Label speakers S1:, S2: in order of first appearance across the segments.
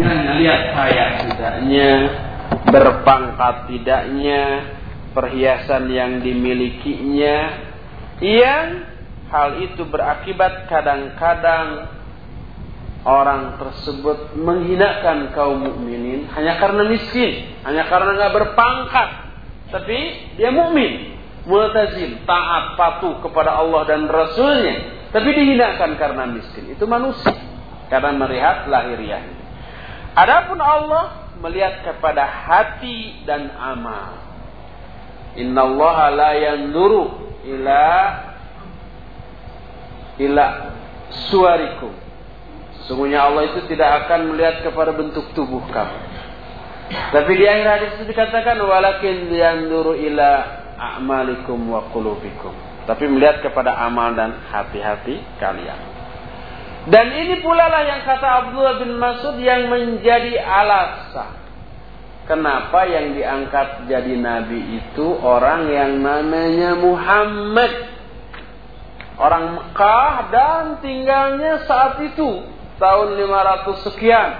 S1: lihat kaya tidaknya, berpangkat tidaknya, perhiasan yang dimilikinya, yang hal itu berakibat kadang-kadang orang tersebut menghinakan kaum mukminin hanya karena miskin, hanya karena nggak berpangkat, tapi dia mukmin, multazim, taat, patuh kepada Allah dan Rasulnya, tapi dihinakan karena miskin. Itu manusia karena melihat lahiriahnya. Adapun Allah melihat kepada hati dan amal. Inna Allah la yanduru ila ila suarikum. Sungguhnya Allah itu tidak akan melihat kepada bentuk tubuh kamu. Tapi di akhir hadis itu dikatakan walakin yanduru ila a'malikum wa qulubikum. Tapi melihat kepada amal dan hati-hati kalian. Dan ini pula lah yang kata Abdullah bin Mas'ud yang menjadi alasan. Kenapa yang diangkat jadi nabi itu orang yang namanya Muhammad. Orang Mekah dan tinggalnya saat itu. Tahun 500 sekian.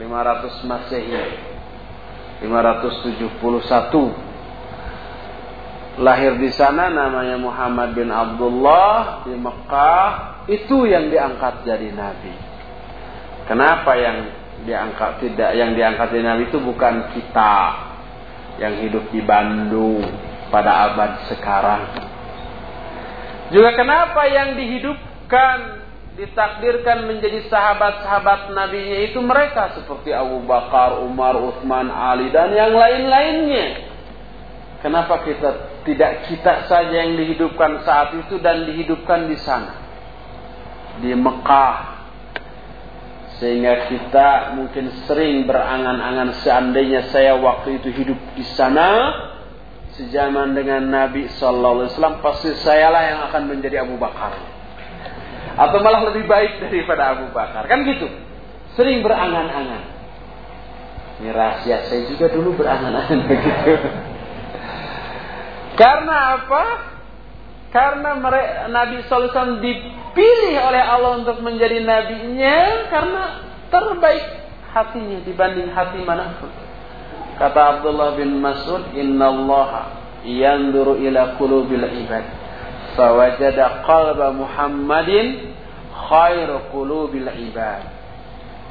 S1: 500 Masehi. 571 lahir di sana namanya Muhammad bin Abdullah di Mekah itu yang diangkat jadi nabi. Kenapa yang diangkat tidak yang diangkat jadi nabi itu bukan kita yang hidup di Bandung pada abad sekarang. Juga kenapa yang dihidupkan ditakdirkan menjadi sahabat-sahabat nabinya itu mereka seperti Abu Bakar, Umar, Utsman, Ali dan yang lain-lainnya. Kenapa kita tidak kita saja yang dihidupkan saat itu dan dihidupkan di sana. Di Mekah. Sehingga kita mungkin sering berangan-angan seandainya saya waktu itu hidup di sana. Sejaman dengan Nabi Sallallahu Alaihi Wasallam pasti sayalah yang akan menjadi Abu Bakar. Atau malah lebih baik daripada Abu Bakar. Kan gitu. Sering berangan-angan. Ini rahasia saya juga dulu berangan-angan begitu. Karena apa? Karena Nabi Sallallahu dipilih oleh Allah untuk menjadi nabinya karena terbaik hatinya dibanding hati mana pun. Kata Abdullah bin Mas'ud, Inna Allah yanduru ila qulubil ibad. Fawajada qalba Muhammadin khair qulubil ibad.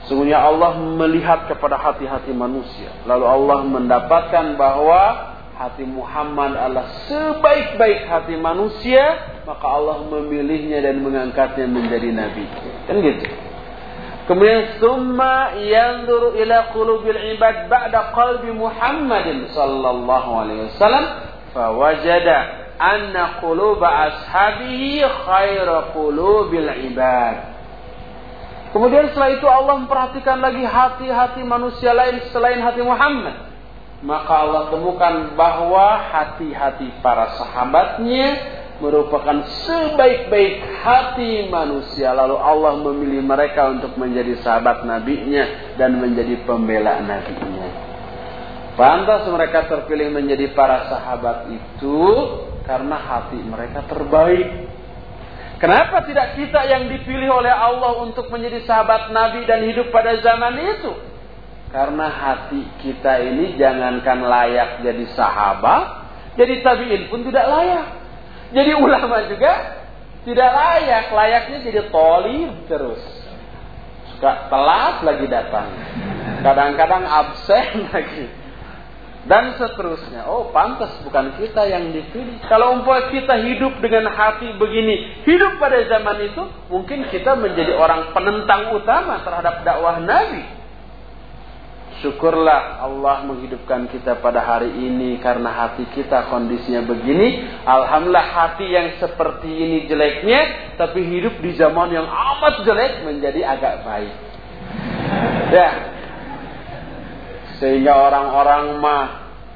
S1: Sungguhnya Allah melihat kepada hati-hati manusia. Lalu Allah mendapatkan bahwa hati Muhammad adalah sebaik-baik hati manusia, maka Allah memilihnya dan mengangkatnya menjadi nabi. Kan gitu. Kemudian summa yanzuru ila qulubil ibad ba'da qalbi Muhammadin sallallahu alaihi wasallam fawajada anna quluba ashabihi khaira qulubil ibad. Kemudian setelah itu Allah memperhatikan lagi hati-hati manusia lain selain hati Muhammad maka Allah temukan bahwa hati-hati para sahabatnya merupakan sebaik-baik hati manusia. Lalu Allah memilih mereka untuk menjadi sahabat nabinya dan menjadi pembela nabinya. Pantas mereka terpilih menjadi para sahabat itu karena hati mereka terbaik. Kenapa tidak kita yang dipilih oleh Allah untuk menjadi sahabat Nabi dan hidup pada zaman itu? Karena hati kita ini jangankan layak jadi sahabat, jadi tabiin pun tidak layak. Jadi ulama juga tidak layak, layaknya jadi tolim terus. Suka telat lagi datang. Kadang-kadang absen lagi. Dan seterusnya. Oh pantas bukan kita yang dipilih. Kalau umpama kita hidup dengan hati begini. Hidup pada zaman itu. Mungkin kita menjadi orang penentang utama terhadap dakwah Nabi. Syukurlah Allah menghidupkan kita pada hari ini karena hati kita kondisinya begini. Alhamdulillah hati yang seperti ini jeleknya, tapi hidup di zaman yang amat jelek menjadi agak baik. Ya. Sehingga orang-orang mah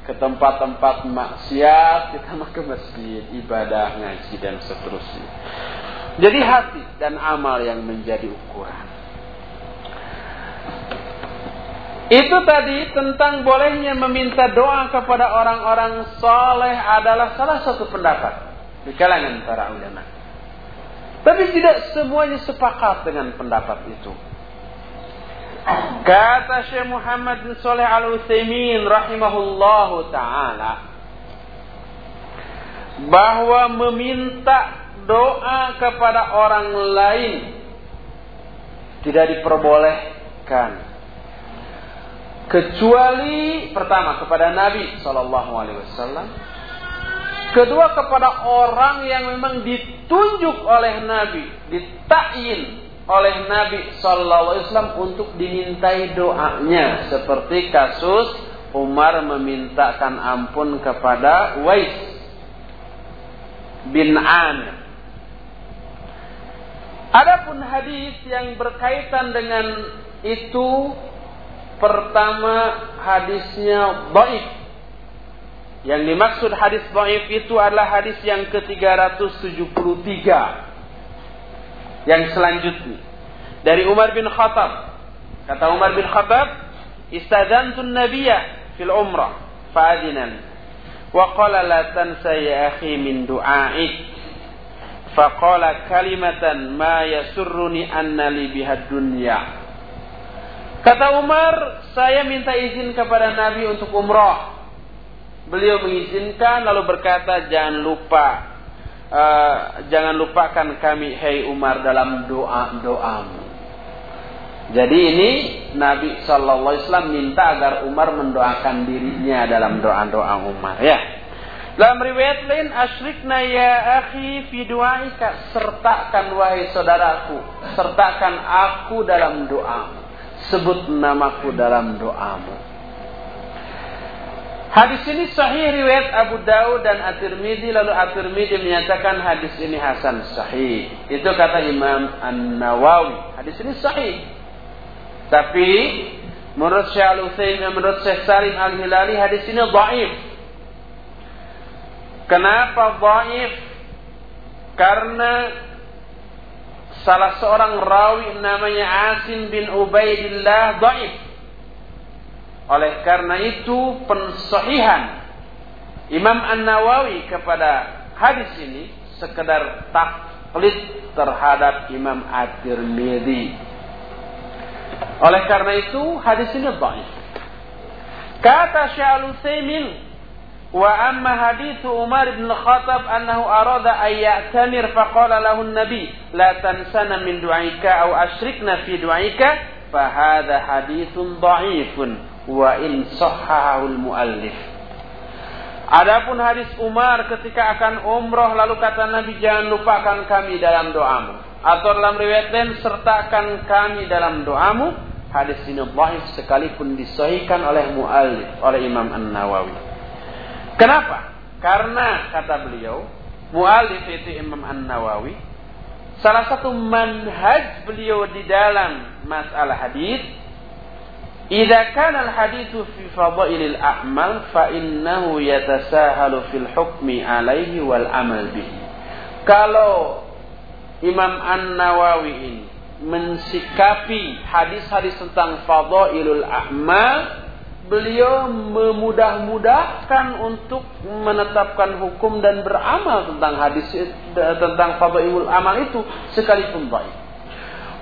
S1: ke tempat-tempat maksiat, kita mah ke masjid, ibadah, ngaji dan seterusnya. Jadi hati dan amal yang menjadi ukuran. Itu tadi tentang bolehnya meminta doa kepada orang-orang soleh adalah salah satu pendapat di kalangan para ulama. Tapi tidak semuanya sepakat dengan pendapat itu. Kata Syekh Muhammad bin Saleh Al Utsaimin rahimahullahu taala bahwa meminta doa kepada orang lain tidak diperbolehkan kecuali pertama kepada Nabi Shallallahu Alaihi Wasallam, kedua kepada orang yang memang ditunjuk oleh Nabi, ditakin oleh Nabi Shallallahu Alaihi Wasallam untuk dimintai doanya, seperti kasus Umar memintakan ampun kepada Wais bin Amir. Adapun hadis yang berkaitan dengan itu Pertama hadisnya baik. Yang dimaksud hadis baik itu adalah hadis yang ke-373. Yang selanjutnya. Dari Umar bin Khattab. Kata Umar bin Khattab, Istadantun Nabiya fil umrah. Fa'adinan. Wa qala la tansa ya akhi min du'aik. Faqala kalimatan ma yasurruni anna li bihad dunya. Kata Umar, saya minta izin kepada Nabi untuk umrah. Beliau mengizinkan lalu berkata, jangan lupa, uh, jangan lupakan kami, hei Umar dalam doa doamu. Jadi ini Nabi Shallallahu Alaihi Wasallam minta agar Umar mendoakan dirinya dalam doa doa Umar. Ya. Dalam riwayat lain, asyrikna ya akhi fi du'aika. Sertakan wahai saudaraku. Sertakan aku dalam doamu sebut namaku dalam doamu. Hadis ini sahih riwayat Abu Daud dan At-Tirmidzi lalu At-Tirmidzi menyatakan hadis ini hasan sahih. Itu kata Imam An-Nawawi. Hadis ini sahih. Tapi menurut Syekh Al-Utsaimin menurut Syekh Salim Al-Hilali hadis ini dhaif. Kenapa dhaif? Karena salah seorang rawi namanya Asim bin Ubaidillah dhaif. Oleh karena itu pensahihan Imam An-Nawawi kepada hadis ini sekedar taklid terhadap Imam At-Tirmidzi. Oleh karena itu hadis ini dhaif. Kata Syaikhul Utsaimin Wa amma hadithu Umar bin Khattab annahu arada ay ya'tamir faqala lahu an-nabi la tansana min du'aika aw asyrikna fi du'aika fa hadha hadithun dha'ifun wa in sahhahu al-muallif. Adapun hadis Umar ketika akan umroh lalu kata Nabi jangan lupakan kami dalam doamu atau dalam riwayat lain sertakan kami dalam doamu hadis ini dhaif sekalipun disahihkan oleh muallif oleh Imam An-Nawawi. Kenapa? Karena kata beliau, mualif itu Imam An-Nawawi, salah satu manhaj beliau di dalam masalah hadis, "Idza kana al-haditsu fi fadailil a'mal fa innahu yatasahalu fil hukmi alaihi wal amal bihi." Kalau Imam An-Nawawi ini mensikapi hadis-hadis tentang fadailul a'mal beliau memudah-mudahkan untuk menetapkan hukum dan beramal tentang hadis tentang fadhailul amal itu sekalipun baik.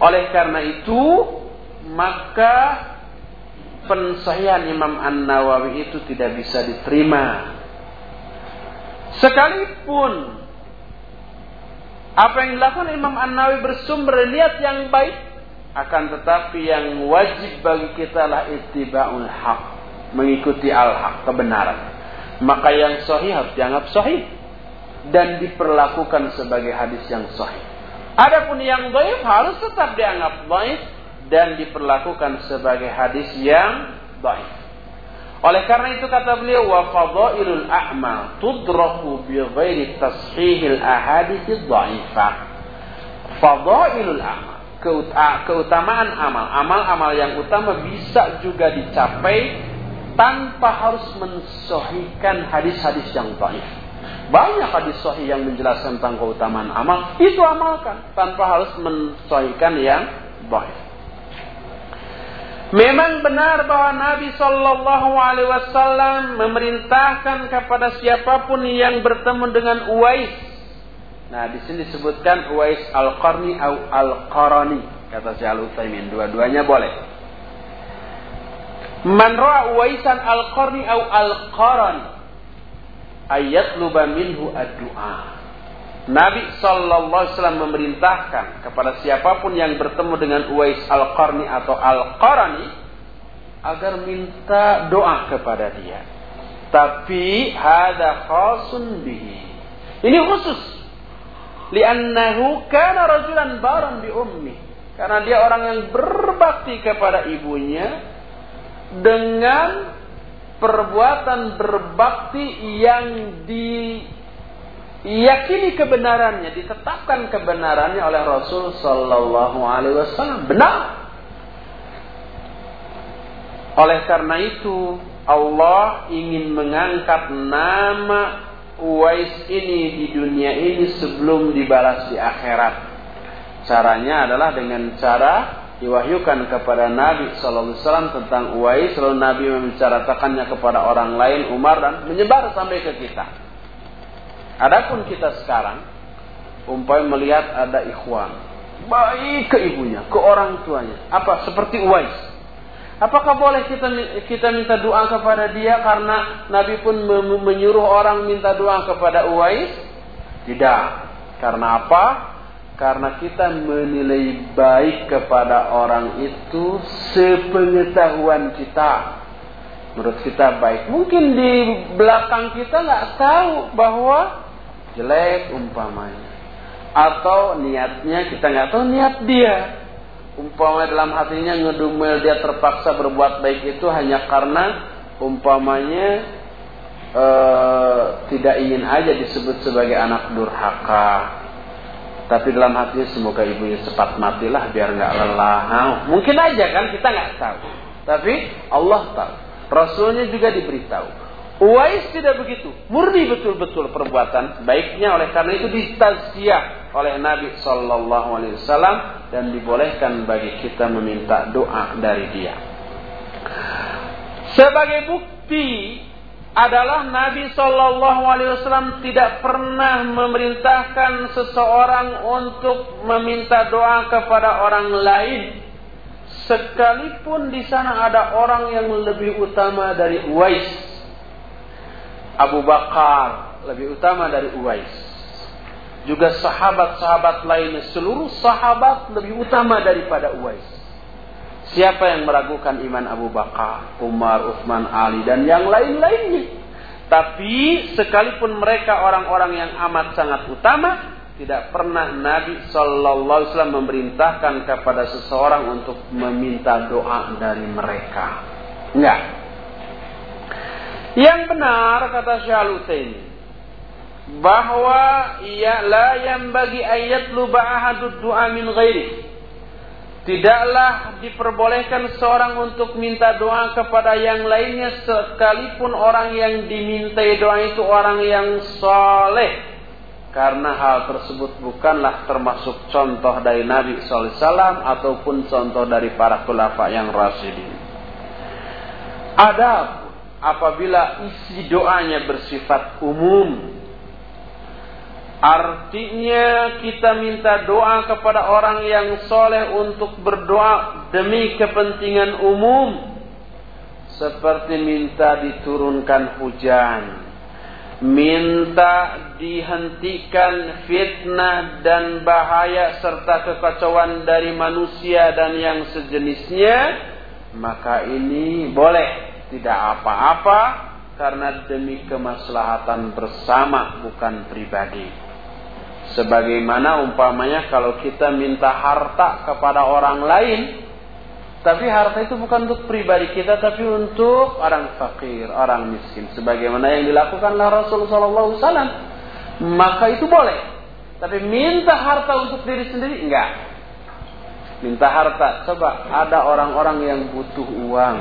S1: Oleh karena itu, maka pensahihan Imam An-Nawawi itu tidak bisa diterima. Sekalipun apa yang dilakukan Imam An-Nawawi bersumber niat yang baik, akan tetapi yang wajib bagi kita lah ittiba'ul haq mengikuti al-haq, kebenaran. Maka yang sahih harus dianggap sahih dan diperlakukan sebagai hadis yang sahih. Adapun yang dhaif harus tetap dianggap dhaif dan diperlakukan sebagai hadis yang dhaif. Oleh karena itu kata beliau wa fadailul a'mal tudraku bi ghairi tashihil ahadits dhaifah. Fadailul a'mal keutamaan amal, amal-amal yang utama bisa juga dicapai tanpa harus mensohikan hadis-hadis yang baik. Banyak hadis sahih yang menjelaskan tentang keutamaan amal, itu amalkan tanpa harus mensohikan yang baik. Memang benar bahwa Nabi Shallallahu Alaihi Wasallam memerintahkan kepada siapa pun yang bertemu dengan Uwais. Nah, di sini disebutkan Uwais al Qarni atau al Qarani kata Syaikhul Utsaimin. Dua-duanya boleh. Man ra'a Uwaisan al-Qarni au al-Qarani ayat luba minhu ad-du'a. Nabi Sallallahu Alaihi Wasallam memerintahkan kepada siapa pun yang bertemu dengan Uwais al-Qarni atau al-Qarani agar minta doa kepada dia. Tapi ada khasun bihi. Ini khusus. Liannahu kana rajulan baran bi ummi. Karena dia orang yang berbakti kepada ibunya dengan perbuatan berbakti yang diyakini kebenarannya, ditetapkan kebenarannya oleh Rasul Sallallahu Alaihi Wasallam benar. Oleh karena itu Allah ingin mengangkat nama Uwais ini di dunia ini sebelum dibalas di akhirat. Caranya adalah dengan cara diwahyukan kepada Nabi Sallallahu Alaihi tentang Uwais, lalu Nabi membicarakannya kepada orang lain, Umar dan menyebar sampai ke kita. Adapun kita sekarang, umpamai melihat ada ikhwan, baik ke ibunya, ke orang tuanya, apa seperti Uwais. Apakah boleh kita kita minta doa kepada dia karena Nabi pun menyuruh orang minta doa kepada Uwais? Tidak. Karena apa? Karena kita menilai baik kepada orang itu sepengetahuan kita. Menurut kita baik. Mungkin di belakang kita nggak tahu bahwa jelek umpamanya. Atau niatnya kita nggak tahu niat dia. Umpamanya dalam hatinya ngedumel dia terpaksa berbuat baik itu hanya karena umpamanya uh, tidak ingin aja disebut sebagai anak durhaka tapi dalam hatinya semoga ibunya cepat matilah biar nggak lelah. Nah, mungkin aja kan kita nggak tahu. Tapi Allah tahu. Rasulnya juga diberitahu. Uwais tidak begitu. Murni betul-betul perbuatan baiknya oleh karena itu distasiah oleh Nabi Shallallahu Alaihi Wasallam dan dibolehkan bagi kita meminta doa dari dia. Sebagai bukti adalah Nabi Shallallahu Alaihi Wasallam tidak pernah memerintahkan seseorang untuk meminta doa kepada orang lain, sekalipun di sana ada orang yang lebih utama dari Uwais. Abu Bakar lebih utama dari Uwais. Juga sahabat-sahabat lainnya, seluruh sahabat lebih utama daripada Uwais. Siapa yang meragukan iman Abu Bakar, Umar, Utsman, Ali dan yang lain-lainnya? Tapi sekalipun mereka orang-orang yang amat sangat utama, tidak pernah Nabi Shallallahu Alaihi Wasallam memerintahkan kepada seseorang untuk meminta doa dari mereka. Enggak. Yang benar kata Syalutain bahwa ia la yang bagi ayat luba ahadud doa min ghairi Tidaklah diperbolehkan seorang untuk minta doa kepada yang lainnya sekalipun orang yang dimintai doa itu orang yang soleh. Karena hal tersebut bukanlah termasuk contoh dari Nabi SAW ataupun contoh dari para khulafa yang rasyidin. Ada apabila isi doanya bersifat umum Artinya kita minta doa kepada orang yang soleh untuk berdoa demi kepentingan umum. Seperti minta diturunkan hujan. Minta dihentikan fitnah dan bahaya serta kekacauan dari manusia dan yang sejenisnya. Maka ini boleh. Tidak apa-apa karena demi kemaslahatan bersama bukan pribadi. Sebagaimana umpamanya kalau kita minta harta kepada orang lain, tapi harta itu bukan untuk pribadi kita, tapi untuk orang fakir, orang miskin. Sebagaimana yang dilakukanlah Rasulullah SAW. Maka itu boleh. Tapi minta harta untuk diri sendiri, enggak. Minta harta. Coba ada orang-orang yang butuh uang.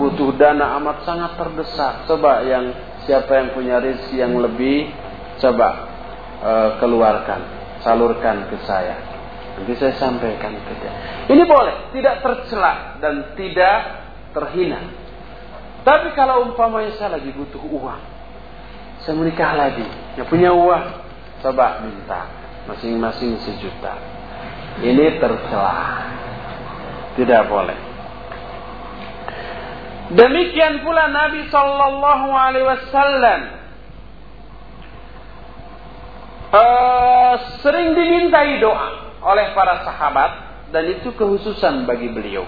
S1: Butuh dana amat sangat terdesak. Coba yang siapa yang punya rezeki yang lebih, coba e, keluarkan, salurkan ke saya. Nanti saya sampaikan ke dia. Ini boleh, tidak tercela dan tidak terhina. Tapi kalau umpamanya saya lagi butuh uang, saya menikah lagi, yang punya uang, coba minta masing-masing sejuta. Ini tercela, tidak boleh. Demikian pula Nabi Sallallahu Alaihi Wasallam uh, sering dimintai doa oleh para sahabat dan itu kehususan bagi beliau.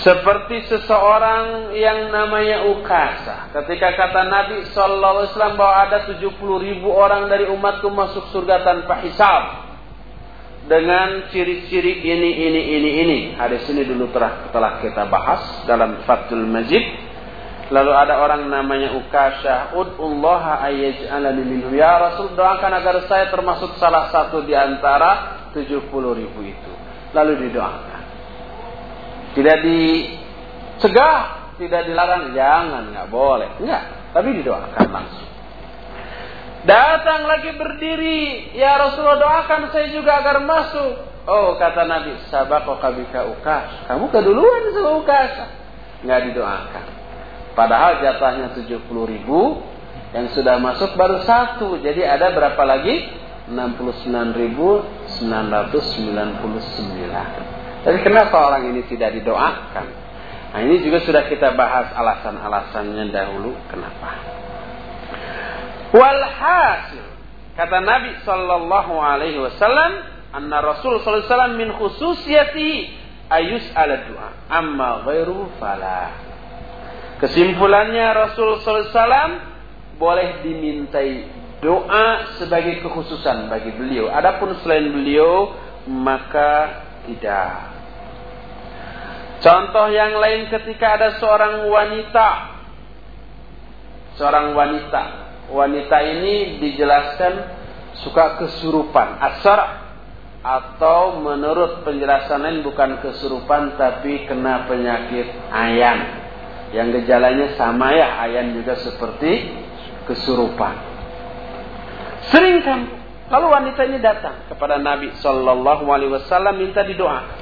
S1: Seperti seseorang yang namanya Ukasa. Ketika kata Nabi Sallallahu Alaihi Wasallam bahwa ada 70 ribu orang dari umatku masuk surga tanpa hisab dengan ciri-ciri ini ini ini ini. Hadis ini dulu telah telah kita bahas dalam Fathul Majid. Lalu ada orang namanya Ukasha, Ud'ullaha ayyaj'alani minhum. Ya Rasul, doakan agar saya termasuk salah satu di antara 70 ribu itu. Lalu didoakan. Tidak dicegah, tidak dilarang, jangan, nggak boleh. Enggak, tapi didoakan langsung. Datang lagi berdiri, ya Rasulullah doakan saya juga agar masuk. Oh kata Nabi, sabako kabika ukas. Kamu keduluan sama. Nggak didoakan. Padahal jatahnya 70 ribu, yang sudah masuk baru satu. Jadi ada berapa lagi? 69.999. Jadi kenapa orang ini tidak didoakan? Nah ini juga sudah kita bahas alasan-alasannya dahulu. Kenapa? Walhasil kata Nabi sallallahu alaihi wasallam anna Rasul sallallahu alaihi wasallam min khususiyati ayus ala doa amma ghairu fala. Kesimpulannya Rasul wasallam boleh dimintai doa sebagai kekhususan bagi beliau. Adapun selain beliau maka tidak. Contoh yang lain ketika ada seorang wanita seorang wanita wanita ini dijelaskan suka kesurupan asar atau menurut penjelasan lain bukan kesurupan tapi kena penyakit ayan yang gejalanya sama ya ayan juga seperti kesurupan sering kan lalu wanita ini datang kepada Nabi Shallallahu Alaihi Wasallam minta didoakan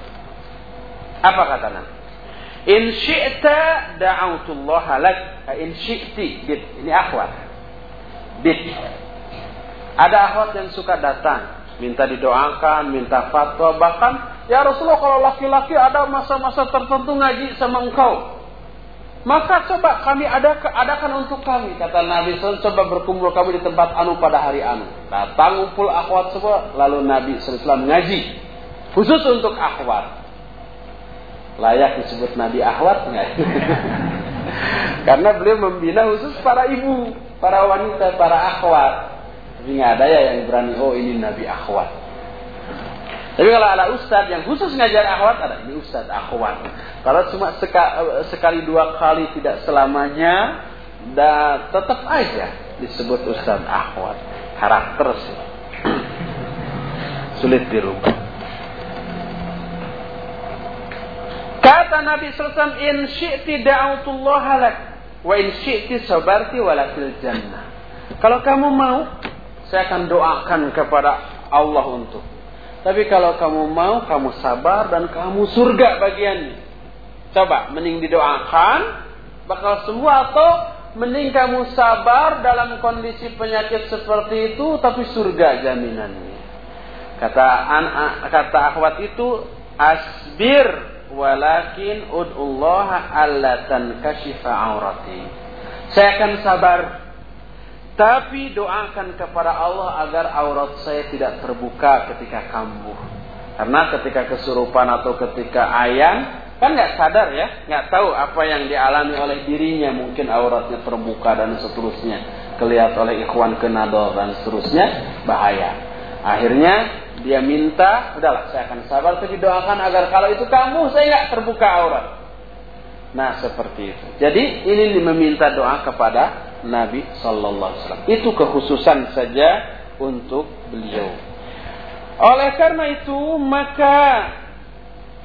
S1: apa kata Nabi In syi'ta da'autullah lak. In syi'ti. Ini akhwat bid. Ada akhwat yang suka datang, minta didoakan, minta fatwa, bahkan ya Rasulullah kalau laki-laki ada masa-masa tertentu ngaji sama engkau. Maka coba kami ada adakan untuk kami kata Nabi SAW coba berkumpul kami di tempat anu pada hari anu. Datang ngumpul akhwat semua lalu Nabi SAW ngaji khusus untuk akhwat. Layak disebut Nabi akhwat enggak? Karena beliau membina khusus para ibu para wanita, para akhwat. Tapi nggak ada ya yang berani, oh ini Nabi akhwat. Tapi kalau ada ustadz yang khusus ngajar akhwat, ada ini ustadz akhwat. Kalau cuma sekali, sekali dua kali tidak selamanya, dan tetap aja disebut ustadz akhwat. Karakter sih. Sulit dirubah. Kata Nabi SAW, In syi'ti da'utullah halak. Wa in syi'ti sabarti walakil jannah. Kalau kamu mau, saya akan doakan kepada Allah untuk. Tapi kalau kamu mau, kamu sabar dan kamu surga bagiannya. Coba, mending didoakan, bakal semua atau mending kamu sabar dalam kondisi penyakit seperti itu, tapi surga jaminannya. Kata kata akhwat itu, asbir walakin ud'ullaha alla tankashifa aurati. Saya akan sabar tapi doakan kepada Allah agar aurat saya tidak terbuka ketika kambuh. Karena ketika kesurupan atau ketika ayan, kan nggak sadar ya, nggak tahu apa yang dialami oleh dirinya, mungkin auratnya terbuka dan seterusnya, kelihatan oleh ikhwan kenadol dan seterusnya, bahaya. Akhirnya dia minta, udahlah saya akan sabar tapi doakan agar kalau itu kamu saya nggak terbuka aurat. Nah seperti itu. Jadi ini meminta doa kepada Nabi Sallallahu Alaihi Wasallam. Itu kekhususan saja untuk beliau. Oleh karena itu maka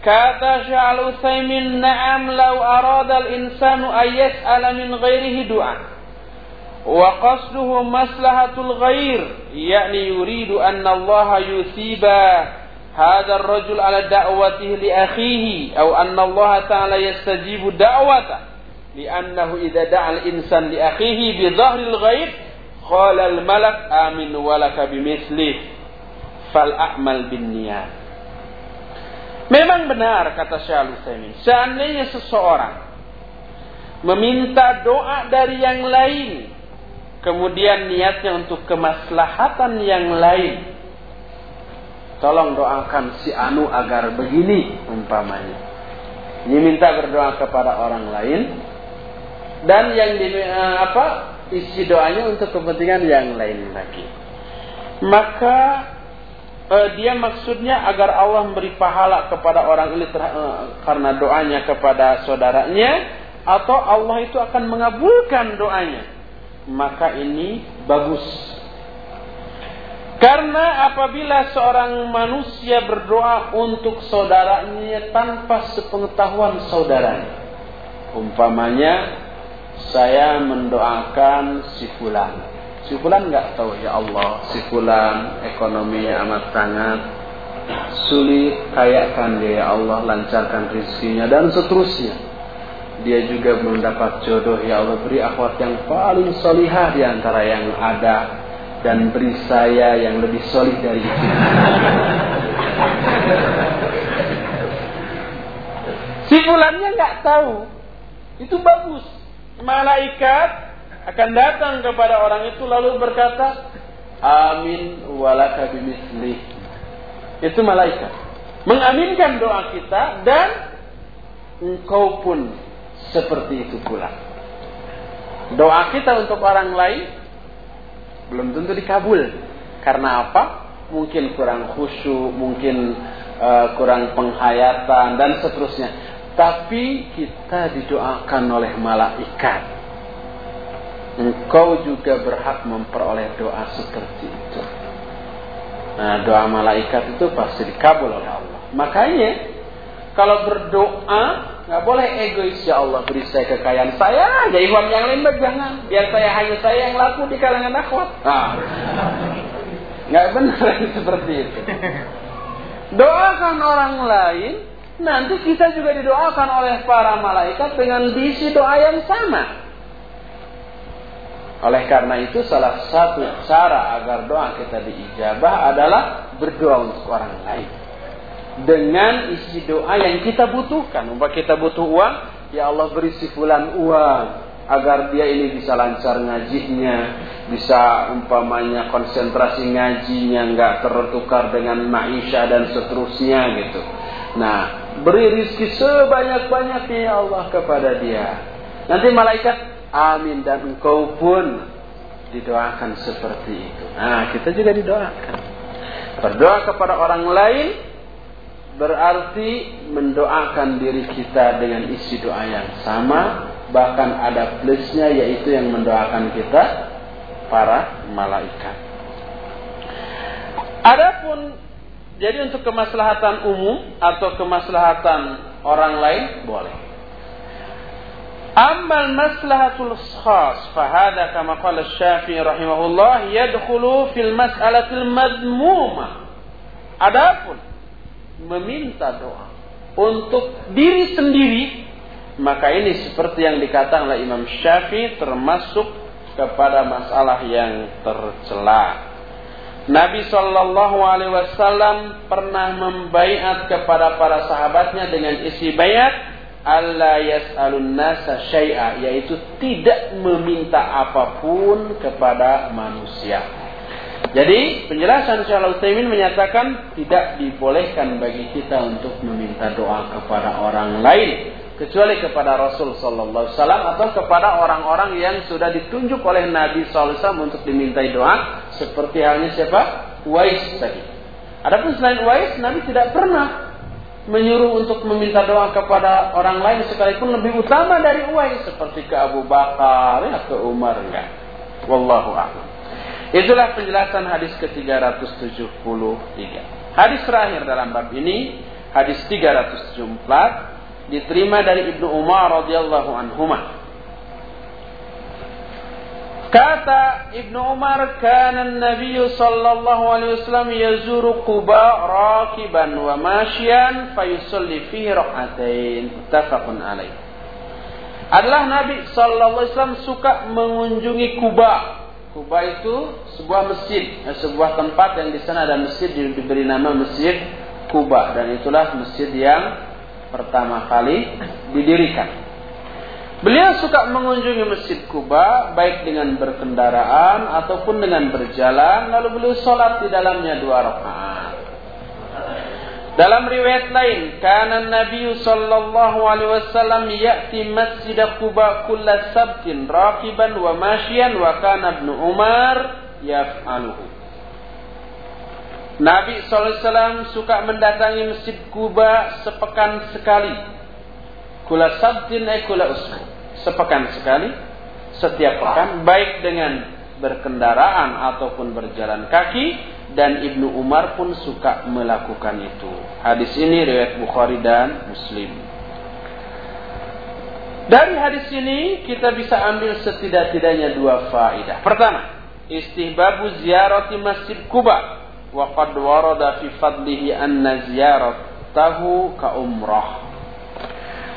S1: kata Syaikhul Utsaimin na'am law arada al-insanu ayat ala min ghairihi du'a وقصده مصلحة الغير يعني يريد أن الله يثيب هذا الرجل على دعوته لأخيه أو أن الله تعالى يستجيب دعوته li'annahu idza da'al insan li akhihi bi dhahril ghaib qala al malak amin walaka bimisli fal a'mal bin niyat. Memang benar kata Syaikhul Utsaimin seandainya seseorang meminta doa dari yang lain kemudian niatnya untuk kemaslahatan yang lain tolong doakan si anu agar begini umpamanya. Dia minta berdoa kepada orang lain dan yang di eh, apa isi doanya untuk kepentingan yang lain lagi. Maka uh, dia maksudnya agar Allah memberi pahala kepada orang ini uh, karena doanya kepada saudaranya atau Allah itu akan mengabulkan doanya maka ini bagus karena apabila seorang manusia berdoa untuk saudaranya tanpa sepengetahuan saudaranya umpamanya saya mendoakan si fulan Si fulan nggak tahu ya Allah, si fulan ekonominya amat sangat sulit, kayakan dia ya Allah, lancarkan rezekinya dan seterusnya. Dia juga belum dapat jodoh ya Allah beri akhwat yang paling solihah di antara yang ada dan beri saya yang lebih solih dari itu. si fulannya nggak tahu, itu bagus. Malaikat akan datang kepada orang itu lalu berkata, Amin walaka bimisli. Itu malaikat. Mengaminkan doa kita dan engkau pun seperti itu pula. Doa kita untuk orang lain belum tentu dikabul. Karena apa? Mungkin kurang khusyuk, mungkin uh, kurang penghayatan dan seterusnya. Tapi kita didoakan oleh malaikat. Engkau juga berhak memperoleh doa seperti itu. Nah, doa malaikat itu pasti dikabul oleh Allah. Makanya kalau berdoa nggak boleh egois. Ya Allah beri saya kekayaan saya aja. Ikhwan yang lain jangan. Biar saya hanya saya yang laku di kalangan akhwat. Nah, nggak benar seperti itu. Doakan orang lain nanti kita juga didoakan oleh para malaikat dengan diisi doa yang sama oleh karena itu salah satu cara agar doa kita diijabah adalah berdoa untuk orang lain. Dengan isi doa yang kita butuhkan. Umpah kita butuh uang, ya Allah beri si fulan uang agar dia ini bisa lancar ngajinya, bisa umpamanya konsentrasi ngajinya nggak tertukar dengan maisha dan seterusnya gitu. Nah, beri rizki sebanyak-banyaknya ya Allah kepada dia. Nanti malaikat Amin dan engkau pun didoakan seperti itu. Nah, kita juga didoakan. Berdoa kepada orang lain berarti mendoakan diri kita dengan isi doa yang sama, bahkan ada plusnya yaitu yang mendoakan kita para malaikat. Adapun jadi untuk kemaslahatan umum atau kemaslahatan orang lain boleh. Amal maslahatul khas fahada kama qala Syafi'i rahimahullah yadkhulu fil mas'alatil madmuma. Adapun meminta doa untuk diri sendiri maka ini seperti yang dikatakan oleh Imam Syafi'i termasuk kepada masalah yang tercela. Nabi Shallallahu Alaihi Wasallam pernah membaiat kepada para sahabatnya dengan isi bayat Allah yas'alun nasa syai'a yaitu tidak meminta apa pun kepada manusia. Jadi penjelasan Syaikhul Utsaimin menyatakan tidak dibolehkan bagi kita untuk meminta doa kepada orang lain kecuali kepada Rasul sallallahu wasallam atau kepada orang-orang yang sudah ditunjuk oleh Nabi sallallahu wasallam untuk dimintai doa seperti halnya siapa? Wais tadi. Adapun selain Wais Nabi tidak pernah menyuruh untuk meminta doa kepada orang lain sekalipun lebih utama dari Uwais seperti ke Abu Bakar ya ke Umar enggak. Wallahu a'lam. Itulah penjelasan hadis ke-373. Hadis terakhir dalam bab ini, hadis 374 diterima dari Ibnu Umar radhiyallahu anhumah. Kata Ibnu Umar, "Kana Nabi sallallahu alaihi wasallam yazuru Quba rakiban wa masyian fayusalli fihi rak'atain." Muttafaqun alaih. Adalah Nabi sallallahu alaihi wasallam suka mengunjungi Kuba. Kuba itu sebuah masjid, sebuah tempat yang di sana ada masjid diberi nama Masjid Kuba dan itulah masjid yang pertama kali didirikan. Beliau suka mengunjungi Masjid Kuba baik dengan berkendaraan ataupun dengan berjalan lalu beliau sholat di dalamnya dua rakaat. Dalam riwayat lain, karena Nabi sallallahu alaihi wasallam ya'ti Masjid Kuba kulla sabtin raqiban wa masyian wa kana Umar yaf'aluhu. Nabi SAW suka mendatangi Masjid Kuba sepekan sekali. Kula sabtin ay kula usbu sepekan sekali, setiap pekan, baik dengan berkendaraan ataupun berjalan kaki, dan Ibnu Umar pun suka melakukan itu. Hadis ini riwayat Bukhari dan Muslim. Dari hadis ini kita bisa ambil setidak-tidaknya dua faidah. Pertama, istihbabu ziarati Masjid Kuba warada fi fadlihi anna ziyaratahu ka umrah.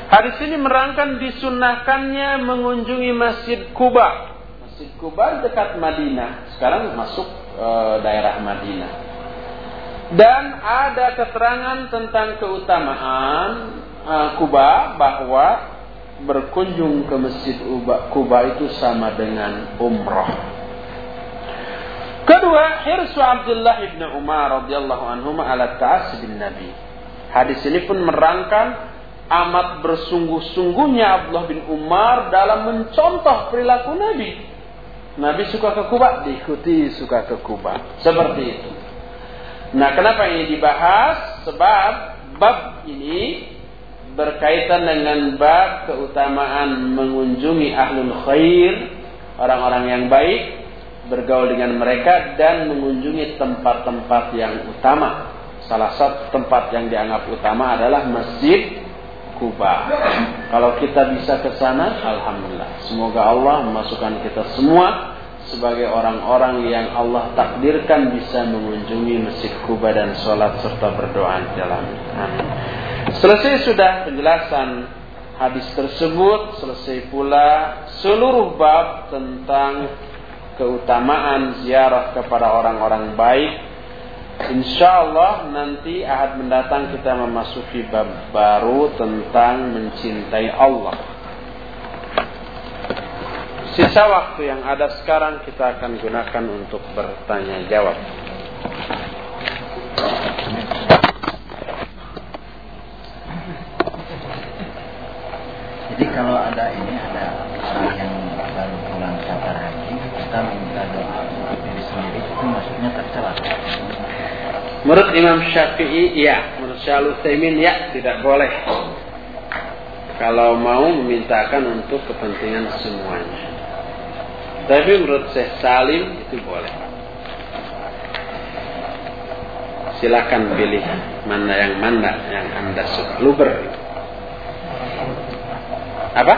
S1: Hadis ini merangkan disunahkannya mengunjungi Masjid Kuba. Masjid Kuba dekat Madinah. Sekarang masuk e, daerah Madinah. Dan ada keterangan tentang keutamaan e, Kuba bahwa berkunjung ke Masjid Kuba itu sama dengan umrah. Kedua, hirsu Abdullah ibn Umar radhiyallahu anhu ala ta'as bin Nabi. Hadis ini pun merangkan amat bersungguh-sungguhnya Abdullah bin Umar dalam mencontoh perilaku Nabi. Nabi suka ke Kuba, diikuti suka ke Kuba. Seperti itu. Nah, kenapa ini dibahas? Sebab bab ini berkaitan dengan bab keutamaan mengunjungi ahlul khair, orang-orang yang baik, bergaul dengan mereka dan mengunjungi tempat-tempat yang utama. Salah satu tempat yang dianggap utama adalah masjid Kuba. Kalau kita bisa ke sana, alhamdulillah. Semoga Allah memasukkan kita semua sebagai orang-orang yang Allah takdirkan bisa mengunjungi Masjid Kuba dan sholat serta berdoa di dalam. Amin. Selesai sudah penjelasan hadis tersebut, selesai pula seluruh bab tentang keutamaan ziarah kepada orang-orang baik Insya Allah nanti ahad mendatang kita memasuki bab baru tentang mencintai Allah. Sisa waktu yang ada sekarang kita akan gunakan untuk bertanya jawab.
S2: Jadi kalau ada ini ada orang yang kita minta doa diri sendiri itu maksudnya tercela.
S1: Menurut Imam Syafi'i, ya. Menurut Syahal Utsaimin, ya, tidak boleh. Kalau mau memintakan untuk kepentingan semuanya. Tapi menurut Syekh Salim itu boleh. Silakan pilih mana yang mana yang anda suka. Luber. Apa?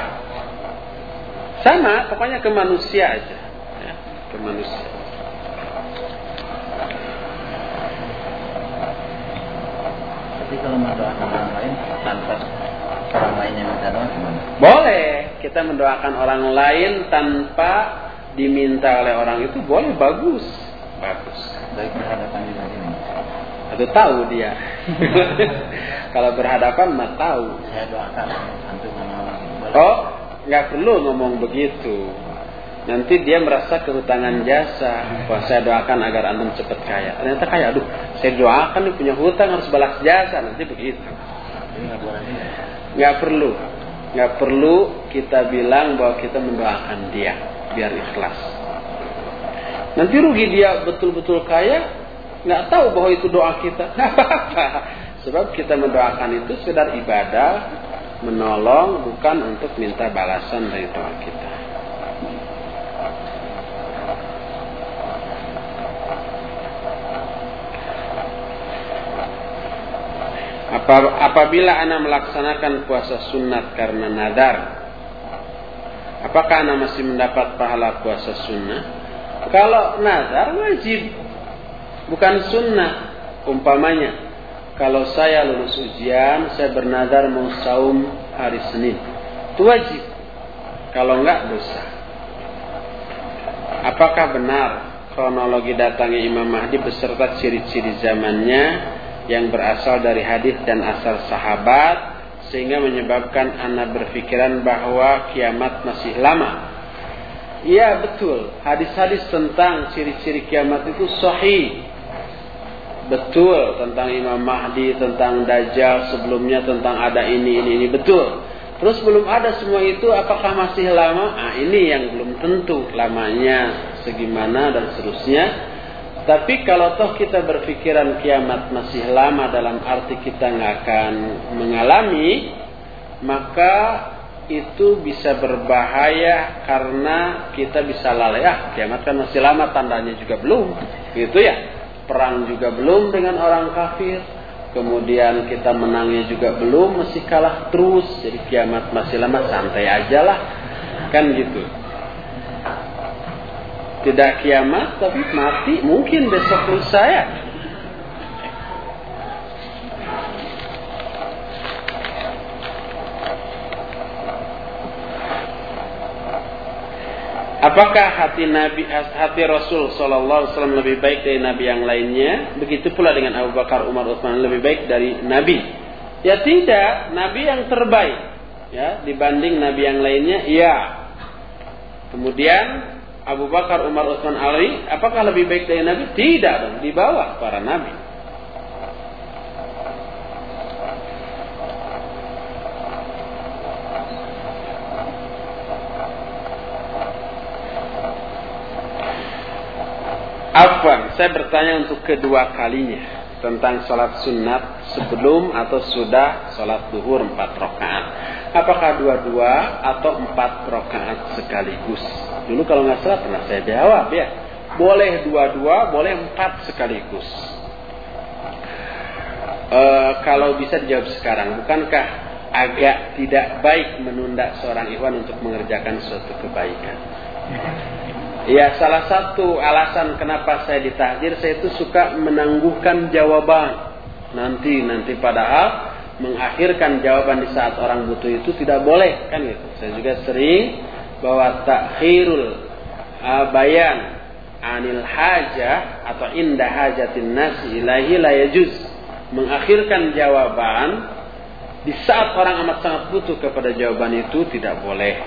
S1: Sama, pokoknya ke manusia aja. Ke manusia.
S2: Tapi kalau mendoakan orang lain tanpa orang lainnya minta doa gimana?
S1: Boleh. Kita mendoakan orang lain tanpa diminta oleh orang itu boleh bagus. Bagus.
S2: Baik berhadapan di sini.
S1: Atau tahu dia. kalau berhadapan mah tahu.
S2: Saya doakan antum
S1: Oh, nggak perlu ngomong begitu. Nanti dia merasa kehutangan jasa. Wah, saya doakan agar antum cepat kaya. Ternyata kaya, aduh, saya doakan nih punya hutang harus balas jasa. Nanti begitu. Nggak perlu. Nggak perlu kita bilang bahwa kita mendoakan dia biar ikhlas. Nanti rugi dia betul-betul kaya, nggak tahu bahwa itu doa kita. Sebab kita mendoakan itu sekedar ibadah, menolong bukan untuk minta balasan dari doa kita. Apabila anak melaksanakan puasa sunat karena nadar, apakah anak masih mendapat pahala puasa sunnah? Kalau nadar wajib, bukan sunnah. Umpamanya, kalau saya lulus ujian, saya bernadar mau saum hari Senin, itu wajib. Kalau enggak dosa. Apakah benar kronologi datangnya Imam Mahdi beserta ciri-ciri zamannya yang berasal dari hadis dan asal sahabat sehingga menyebabkan anak berpikiran bahwa kiamat masih lama. Iya betul, hadis-hadis tentang ciri-ciri kiamat itu sahih. Betul tentang Imam Mahdi, tentang Dajjal, sebelumnya tentang ada ini, ini, ini, betul. Terus belum ada semua itu, apakah masih lama? Ah ini yang belum tentu lamanya, segimana dan seterusnya. Tapi kalau toh kita berpikiran kiamat masih lama dalam arti kita nggak akan mengalami, maka itu bisa berbahaya karena kita bisa lalai. Ah, kiamat kan masih lama, tandanya juga belum. Gitu ya. Perang juga belum dengan orang kafir kemudian kita menangnya juga belum masih kalah terus jadi kiamat masih lama santai aja lah kan gitu tidak kiamat tapi mati mungkin besok lusa ya Apakah hati Nabi hati Rasul Shallallahu Alaihi lebih baik dari Nabi yang lainnya? Begitu pula dengan Abu Bakar, Umar, Utsman lebih baik dari Nabi. Ya tidak, Nabi yang terbaik. Ya dibanding Nabi yang lainnya, iya. Kemudian Abu Bakar, Umar, Utsman, Ali, apakah lebih baik dari Nabi? Tidak dong, di bawah para Nabi. Afwan, saya bertanya untuk kedua kalinya tentang sholat sunat sebelum atau sudah sholat duhur empat rakaat. Apakah dua-dua atau empat rakaat sekaligus? Dulu kalau nggak salah pernah saya jawab ya. Boleh dua-dua, boleh empat sekaligus. E, kalau bisa dijawab sekarang, bukankah agak tidak baik menunda seorang ikhwan untuk mengerjakan suatu kebaikan? Ya salah satu alasan kenapa saya ditahdir saya itu suka menangguhkan jawaban. Nanti nanti padahal mengakhirkan jawaban di saat orang butuh itu tidak boleh kan gitu. Saya juga sering bahwa takhirul uh, bayan anil hajah atau indah hajatin nasi ilahi la yajuz. Mengakhirkan jawaban di saat orang amat sangat butuh kepada jawaban itu tidak boleh.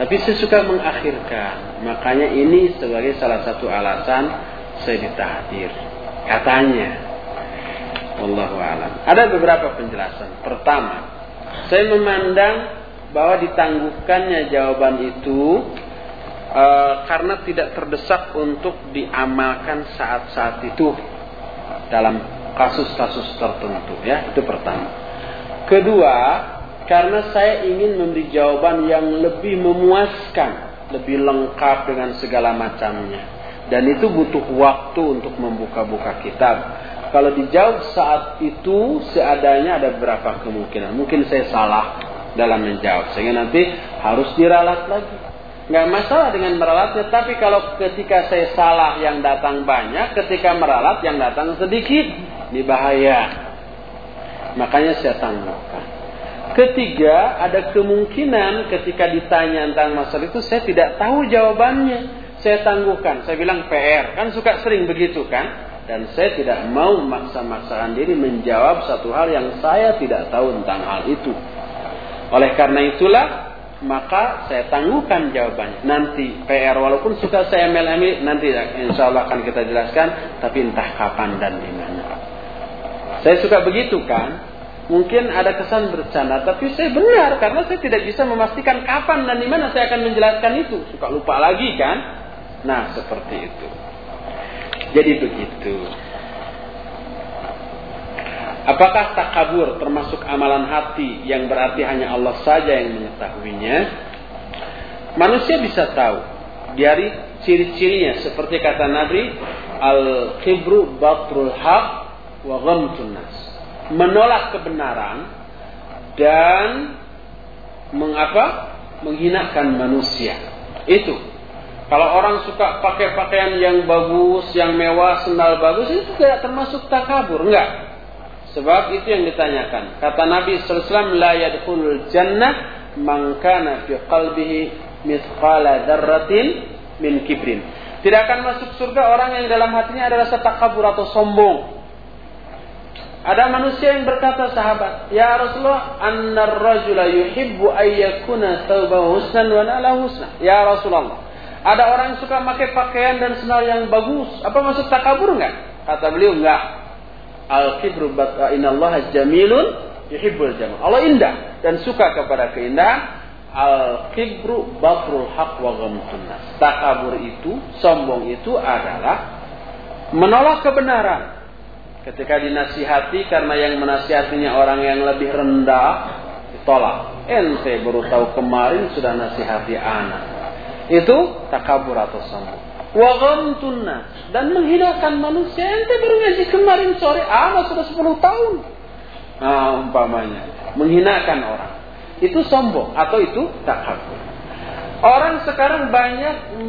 S1: Tapi saya suka mengakhirkan. Makanya ini sebagai salah satu alasan saya ditahdir. Katanya. Wallahu alam. Ada beberapa penjelasan. Pertama, saya memandang bahwa ditangguhkannya jawaban itu e, karena tidak terdesak untuk diamalkan saat-saat itu dalam kasus-kasus tertentu ya itu pertama kedua karena saya ingin memberi jawaban yang lebih memuaskan, lebih lengkap dengan segala macamnya. Dan itu butuh waktu untuk membuka-buka kitab. Kalau dijawab saat itu seadanya ada berapa kemungkinan. Mungkin saya salah dalam menjawab. Sehingga nanti harus diralat lagi. Nggak masalah dengan meralatnya. Tapi kalau ketika saya salah yang datang banyak. Ketika meralat yang datang sedikit. Ini bahaya. Makanya saya tangguhkan. Ketiga, ada kemungkinan ketika ditanya tentang masalah itu saya tidak tahu jawabannya. Saya tangguhkan, saya bilang PR. Kan suka sering begitu kan? Dan saya tidak mau memaksa-maksakan diri menjawab satu hal yang saya tidak tahu tentang hal itu. Oleh karena itulah, maka saya tangguhkan jawabannya. Nanti PR walaupun suka saya ambil nanti insya Allah akan kita jelaskan. Tapi entah kapan dan di mana. Saya suka begitu kan? Mungkin ada kesan bercanda, tapi saya benar karena saya tidak bisa memastikan kapan dan di mana saya akan menjelaskan itu. Suka lupa lagi kan? Nah, seperti itu. Jadi begitu. Apakah takabur termasuk amalan hati yang berarti hanya Allah saja yang mengetahuinya? Manusia bisa tahu dari ciri-cirinya seperti kata Nabi al-khibru batrul haq wa ghamtun nas menolak kebenaran dan mengapa menghinakan manusia. Itu. Kalau orang suka pakai pakaian yang bagus, yang mewah, sendal bagus, itu tidak termasuk takabur, enggak. Sebab itu yang ditanyakan. Kata Nabi SAW, La yadkhulul jannah man kana fi qalbihi mithqala dzarratin min kibrin. Tidak akan masuk surga orang yang dalam hatinya ada rasa takabur atau sombong. Ada manusia yang berkata sahabat, "Ya Rasulullah, annar rajula yuhibbu ayyakuna thawbahu husnan wa nala husna." Ya Rasulullah, ada orang yang suka pakai pakaian dan sendal yang bagus. Apa maksud takabur enggak? Kata beliau enggak. Al-kibru innallaha jamilun yuhibbul jamal. Allah indah dan suka kepada keindahan. Al-kibru batrul haq wa ghamtun Takabur itu, sombong itu adalah menolak kebenaran Ketika dinasihati karena yang menasihatinya orang yang lebih rendah, ditolak. Ente baru tahu kemarin sudah nasihati anak. Itu takabur atau sombong. Wagam dan menghinakan manusia. Ente baru ngaji kemarin sore, anak sudah 10 tahun. Nah, umpamanya menghinakan orang. Itu sombong atau itu takabur. Orang sekarang banyak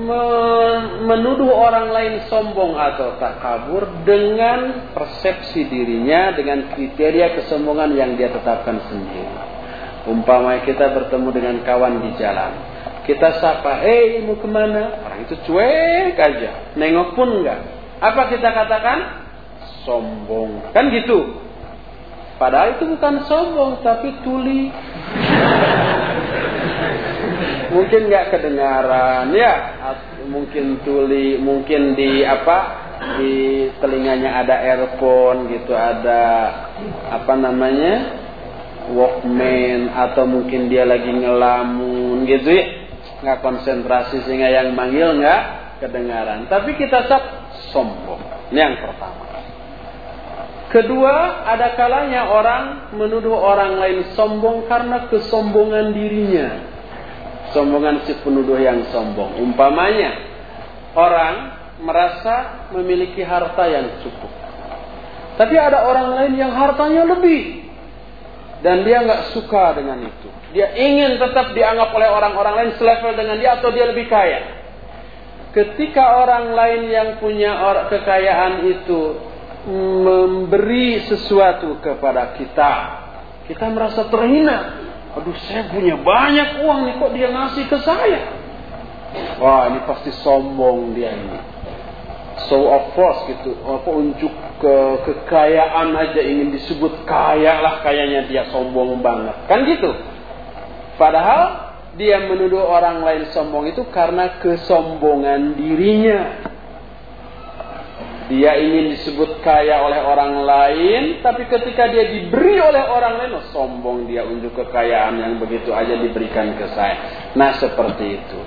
S1: menuduh orang lain sombong atau tak kabur dengan persepsi dirinya dengan kriteria kesombongan yang dia tetapkan sendiri. Umpamanya kita bertemu dengan kawan di jalan. Kita sapa, eh mau ke mana? Orang itu cuek aja, nengok pun enggak. Apa kita katakan? Sombong. Kan gitu. Padahal itu bukan sombong, tapi tuli mungkin nggak kedengaran ya. Mungkin tuli mungkin di apa di telinganya ada earphone gitu ada apa namanya walkman atau mungkin dia lagi ngelamun gitu ya. Nggak konsentrasi sehingga yang manggil nggak kedengaran. Tapi kita sab sombong. Ini yang pertama. Kedua, ada kalanya orang menuduh orang lain sombong karena kesombongan dirinya sombongan si penuduh yang sombong. Umpamanya, orang merasa memiliki harta yang cukup. Tapi ada orang lain yang hartanya lebih. Dan dia nggak suka dengan itu. Dia ingin tetap dianggap oleh orang-orang lain selevel dengan dia atau dia lebih kaya. Ketika orang lain yang punya kekayaan itu memberi sesuatu kepada kita, kita merasa terhina. Aduh saya punya banyak uang nih kok dia ngasih ke saya. Wah ini pasti sombong dia ini. So of course gitu. Apa unjuk ke kekayaan aja ingin disebut kaya lah kayaknya dia sombong banget. Kan gitu. Padahal dia menuduh orang lain sombong itu karena kesombongan dirinya. Dia ingin disebut kaya oleh orang lain, tapi ketika dia diberi oleh orang lain, oh, sombong dia unjuk kekayaan yang begitu aja diberikan ke saya. Nah seperti itu.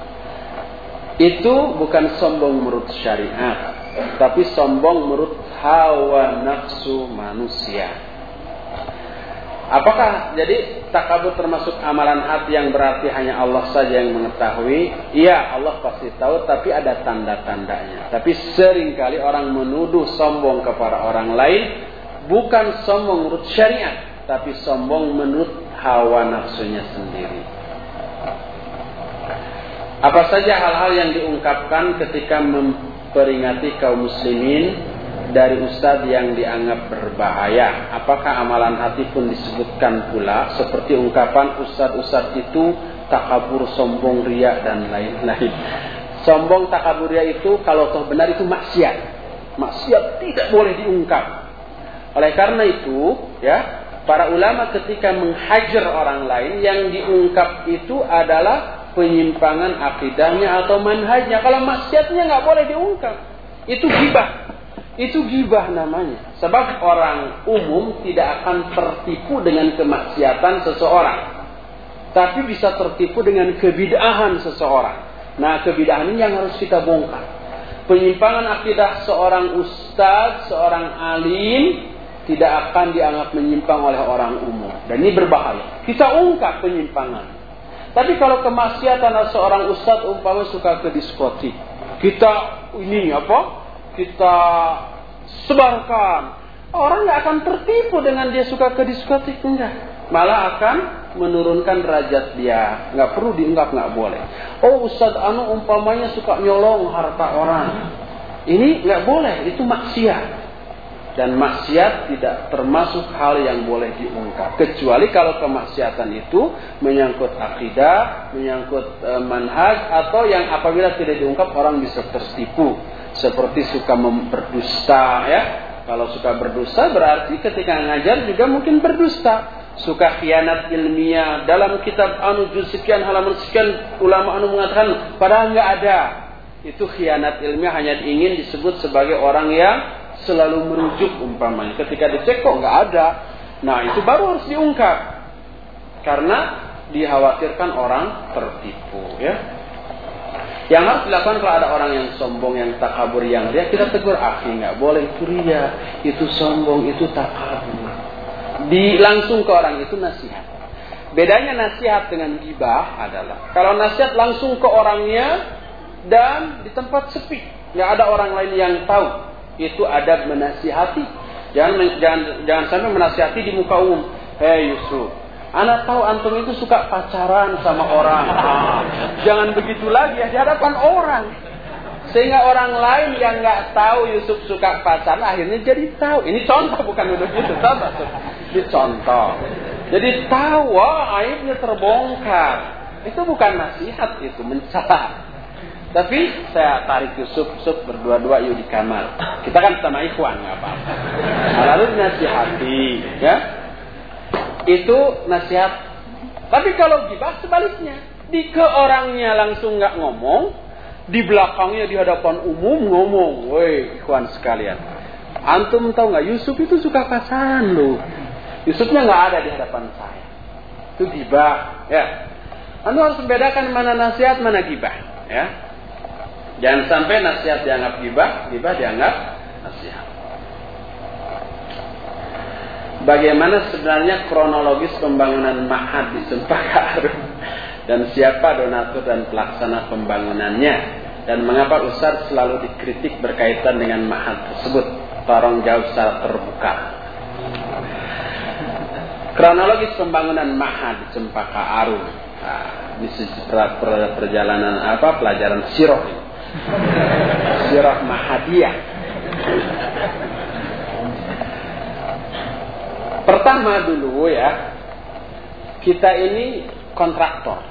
S1: Itu bukan sombong menurut syariat, tapi sombong menurut hawa nafsu manusia. Apakah jadi takabur termasuk amalan hati yang berarti hanya Allah saja yang mengetahui? Iya, Allah pasti tahu, tapi ada tanda-tandanya. Tapi sering kali orang menuduh sombong kepada orang lain, bukan sombong menurut syariat, tapi sombong menurut hawa nafsunya sendiri. Apa saja hal-hal yang diungkapkan ketika memperingati kaum muslimin dari ustadz yang dianggap berbahaya. Apakah amalan hati pun disebutkan pula seperti ungkapan ustadz-ustadz itu takabur, sombong, ria dan lain-lain. Sombong, takabur, ria itu kalau toh benar itu maksiat. Maksiat tidak boleh diungkap. Oleh karena itu, ya, para ulama ketika menghajar orang lain yang diungkap itu adalah penyimpangan akidahnya atau manhajnya. Kalau maksiatnya nggak boleh diungkap. Itu gibah. Itu gibah namanya. Sebab orang umum tidak akan tertipu dengan kemaksiatan seseorang. Tapi bisa tertipu dengan kebidahan seseorang. Nah kebidahan ini yang harus kita bongkar. Penyimpangan akidah seorang ustadz, seorang alim, tidak akan dianggap menyimpang oleh orang umum. Dan ini berbahaya. Kita ungkap penyimpangan. Tapi kalau kemaksiatan seorang ustadz umpama suka ke diskotik. Kita ini apa? Kita sebarkan. Orang nggak akan tertipu dengan dia suka ke diskotik enggak. Malah akan menurunkan derajat dia. Nggak perlu diunggap nggak boleh. Oh Ustadz Anu umpamanya suka nyolong harta orang. Ini nggak boleh. Itu maksiat dan maksiat tidak termasuk hal yang boleh diungkap kecuali kalau kemaksiatan itu menyangkut akidah, menyangkut e, manhaj atau yang apabila tidak diungkap orang bisa tertipu seperti suka memperdusta ya Kalau suka berdusta berarti ketika ngajar juga mungkin berdusta. Suka khianat ilmiah dalam kitab anu juz sekian halaman sekian ulama anu mengatakan padahal nggak ada. Itu khianat ilmiah hanya ingin disebut sebagai orang yang selalu merujuk umpamanya. Ketika dicek kok nggak ada. Nah itu baru harus diungkap. Karena dikhawatirkan orang tertipu ya. Yang harus dilakukan kalau ada orang yang sombong, yang takabur, yang ria, kita tegur, akhi nggak boleh itu ria, itu sombong, itu takabur. Di langsung ke orang itu nasihat. Bedanya nasihat dengan gibah adalah kalau nasihat langsung ke orangnya dan di tempat sepi, nggak ada orang lain yang tahu, itu adab menasihati. Jangan jangan jangan sampai menasihati di muka umum. Hei Yusuf, Anak tahu antum itu suka pacaran sama orang. Ah, jangan begitu lagi ya di hadapan orang. Sehingga orang lain yang nggak tahu Yusuf suka pacaran akhirnya jadi tahu. Ini contoh bukan duduk itu, contoh. Ini contoh. Jadi tahu, wah aibnya terbongkar. Itu bukan nasihat itu, mencela. Tapi saya tarik Yusuf, Yusuf berdua-dua yuk di kamar. Kita kan sama ikhwan nggak apa-apa. Lalu nasihati, ya itu nasihat. Tapi kalau gibah sebaliknya, di ke orangnya langsung nggak ngomong, di belakangnya di hadapan umum ngomong, woi kawan sekalian, antum tahu nggak Yusuf itu suka pacaran loh. Yusufnya nggak ada di hadapan saya. Itu gibah, ya. Anda harus membedakan mana nasihat, mana gibah, ya. Jangan sampai nasihat dianggap gibah, gibah dianggap nasihat bagaimana sebenarnya kronologis pembangunan Mahat di Cempaka Arum dan siapa donatur dan pelaksana pembangunannya? Dan mengapa Ustaz selalu dikritik berkaitan dengan Mahat tersebut? Tolong jawab secara terbuka. Kronologis pembangunan Mahat di Cempaka Arum nah, di perjalanan apa? Pelajaran siroh siroh Mahadiyah Pertama dulu ya, kita ini kontraktor.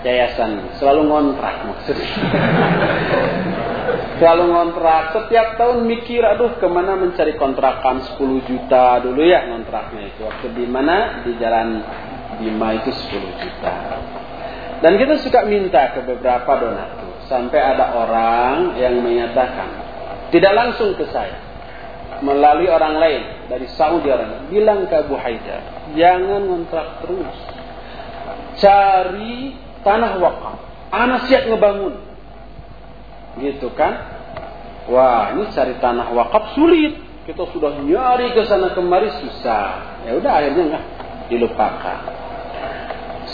S1: Yayasan selalu ngontrak maksudnya. selalu ngontrak. Setiap tahun mikir, aduh ke mana mencari kontrakan 10 juta dulu ya kontraknya itu. Waktu di mana? Di jalan Bima itu 10 juta. Dan kita suka minta ke beberapa donatur. Sampai ada orang yang menyatakan, tidak langsung ke saya melalui orang lain dari Saudi Arabia. Bilang ke Abu Haidar jangan ngontrak terus. Cari tanah wakaf. Anak siap ngebangun. Gitu kan? Wah ini cari tanah wakaf sulit. Kita sudah nyari ke sana kemari susah. Ya udah akhirnya nggak dilupakan.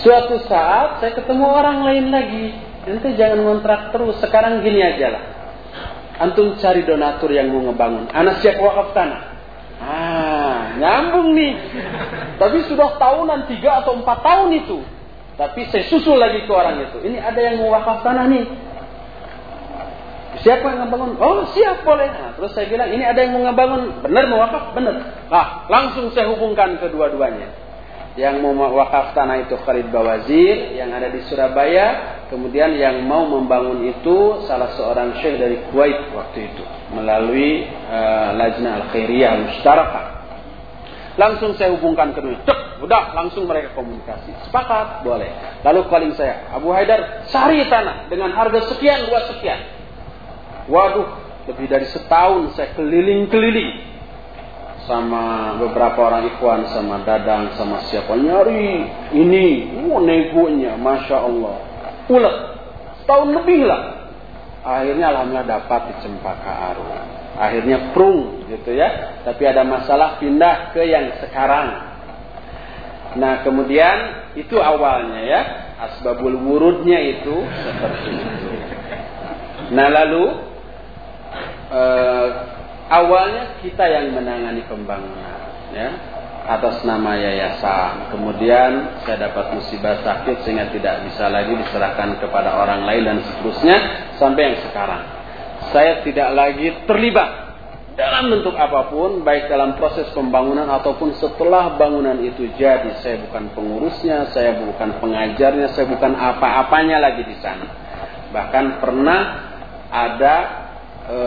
S1: Suatu saat saya ketemu orang lain lagi. Nanti jangan ngontrak terus. Sekarang gini aja lah Antum cari donatur yang mau ngebangun. Anak siap wakaf tanah. Ah, nyambung nih. Tapi sudah tahunan tiga atau empat tahun itu. Tapi saya susul lagi ke orang itu. Ini ada yang mau wakaf tanah nih. Siapa yang ngebangun? Oh siap boleh. Nah, terus saya bilang ini ada yang mau ngebangun. Benar mau wakaf? Benar. Nah, langsung saya hubungkan kedua-duanya yang mau wakaf tanah itu Khalid Bawazir yang ada di Surabaya kemudian yang mau membangun itu salah seorang syekh dari Kuwait waktu itu melalui uh, Lajna Al-Khairiyah Mustaraka langsung saya hubungkan kedua cek udah langsung mereka komunikasi. Sepakat boleh. Lalu calling saya Abu Haidar cari tanah dengan harga sekian dua sekian. Waduh lebih dari setahun saya keliling-keliling sama beberapa orang ikhwan sama dadang sama siapa. Nyari ini oh, negonya masya Allah ulet tahun lebih lah. Akhirnya alhamdulillah dapat di Cempaka Aru akhirnya prung gitu ya. Tapi ada masalah pindah ke yang sekarang. Nah kemudian itu awalnya ya. Asbabul wurudnya itu seperti itu. Nah lalu eh, awalnya kita yang menangani pembangunan ya atas nama yayasan. Kemudian saya dapat musibah sakit sehingga tidak bisa lagi diserahkan kepada orang lain dan seterusnya sampai yang sekarang. Saya tidak lagi terlibat dalam bentuk apa pun baik dalam proses pembangunan ataupun setelah bangunan itu jadi. Saya bukan pengurusnya, saya bukan pengajarnya, saya bukan apa-apanya lagi di sana. Bahkan pernah ada e,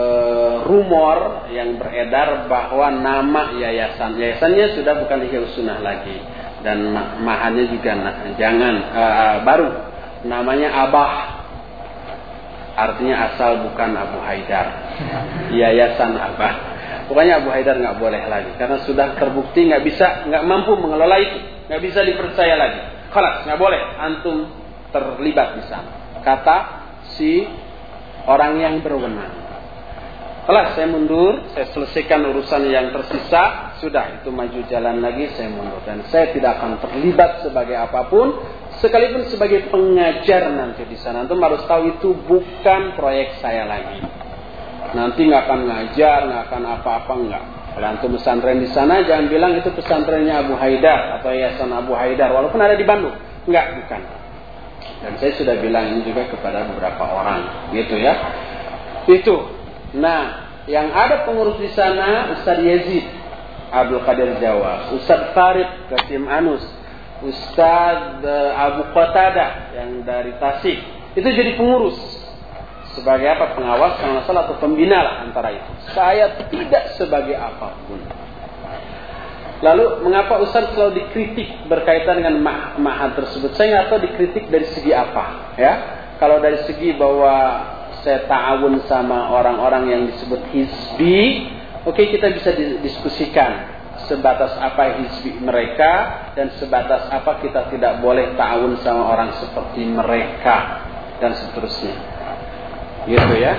S1: rumor yang beredar bahwa nama yayasan. Yayasannya sudah bukan Ihya Sunnah lagi. Dan mahannya juga nah, jangan e, baru. Namanya Abah. Artinya asal bukan Abu Haidar. Yayasan Abah. Pokoknya Abu Haidar nggak boleh lagi. Karena sudah terbukti nggak bisa nggak mampu mengelola itu. Nggak bisa dipercaya lagi. Kalau nggak boleh. Antum terlibat di sana. Kata si orang yang berwenang Kelas saya mundur, saya selesaikan urusan yang tersisa, sudah itu maju jalan lagi saya mundur dan saya tidak akan terlibat sebagai apa pun, sekalipun sebagai pengajar nanti di sana. Antum harus tahu itu bukan proyek saya lagi. Nanti nggak akan ngajar, nggak akan apa-apa nggak. Kalau antum pesantren di sana jangan bilang itu pesantrennya Abu Haidar atau Yayasan Abu Haidar, walaupun ada di Bandung. Enggak, bukan. Dan saya sudah bilang ini juga kepada beberapa orang, gitu ya. Itu Nah, yang ada pengurus di sana Ustaz Yazid Abdul Qadir Jawa, Ustaz Farid Kasim Anus, Ustaz eh, Abu Qatada yang dari Tasik. Itu jadi pengurus. Sebagai apa? Pengawas kalau salah atau pembina lah antara itu. Saya tidak sebagai apa pun. Lalu mengapa Ustaz selalu dikritik berkaitan dengan mah tersebut? Saya nggak tahu dikritik dari segi apa, ya. Kalau dari segi bahwa saya ta'awun sama orang-orang yang disebut hizbi, oke okay, kita bisa diskusikan sebatas apa hizbi mereka dan sebatas apa kita tidak boleh ta'awun sama orang seperti mereka dan seterusnya. Gitu ya.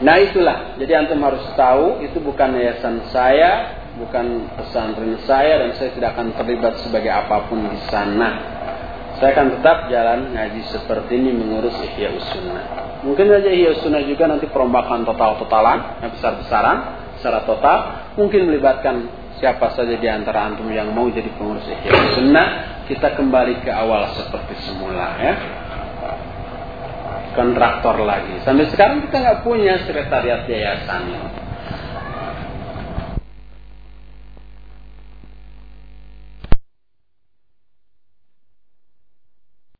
S1: Nah itulah, jadi antum harus tahu itu bukan yayasan saya, bukan pesantren saya dan saya tidak akan terlibat sebagai apa pun di sana. Saya akan tetap jalan ngaji seperti ini mengurus ihya sunnah. Mungkin saja Ihya Sunnah juga nanti perombakan total-totalan, yang besar-besaran, secara total. Mungkin melibatkan siapa saja di antara antum yang mau jadi pengurus Ihya Sunnah. Kita kembali ke awal seperti semula ya. Kontraktor lagi. Sampai sekarang kita nggak punya sekretariat yayasan.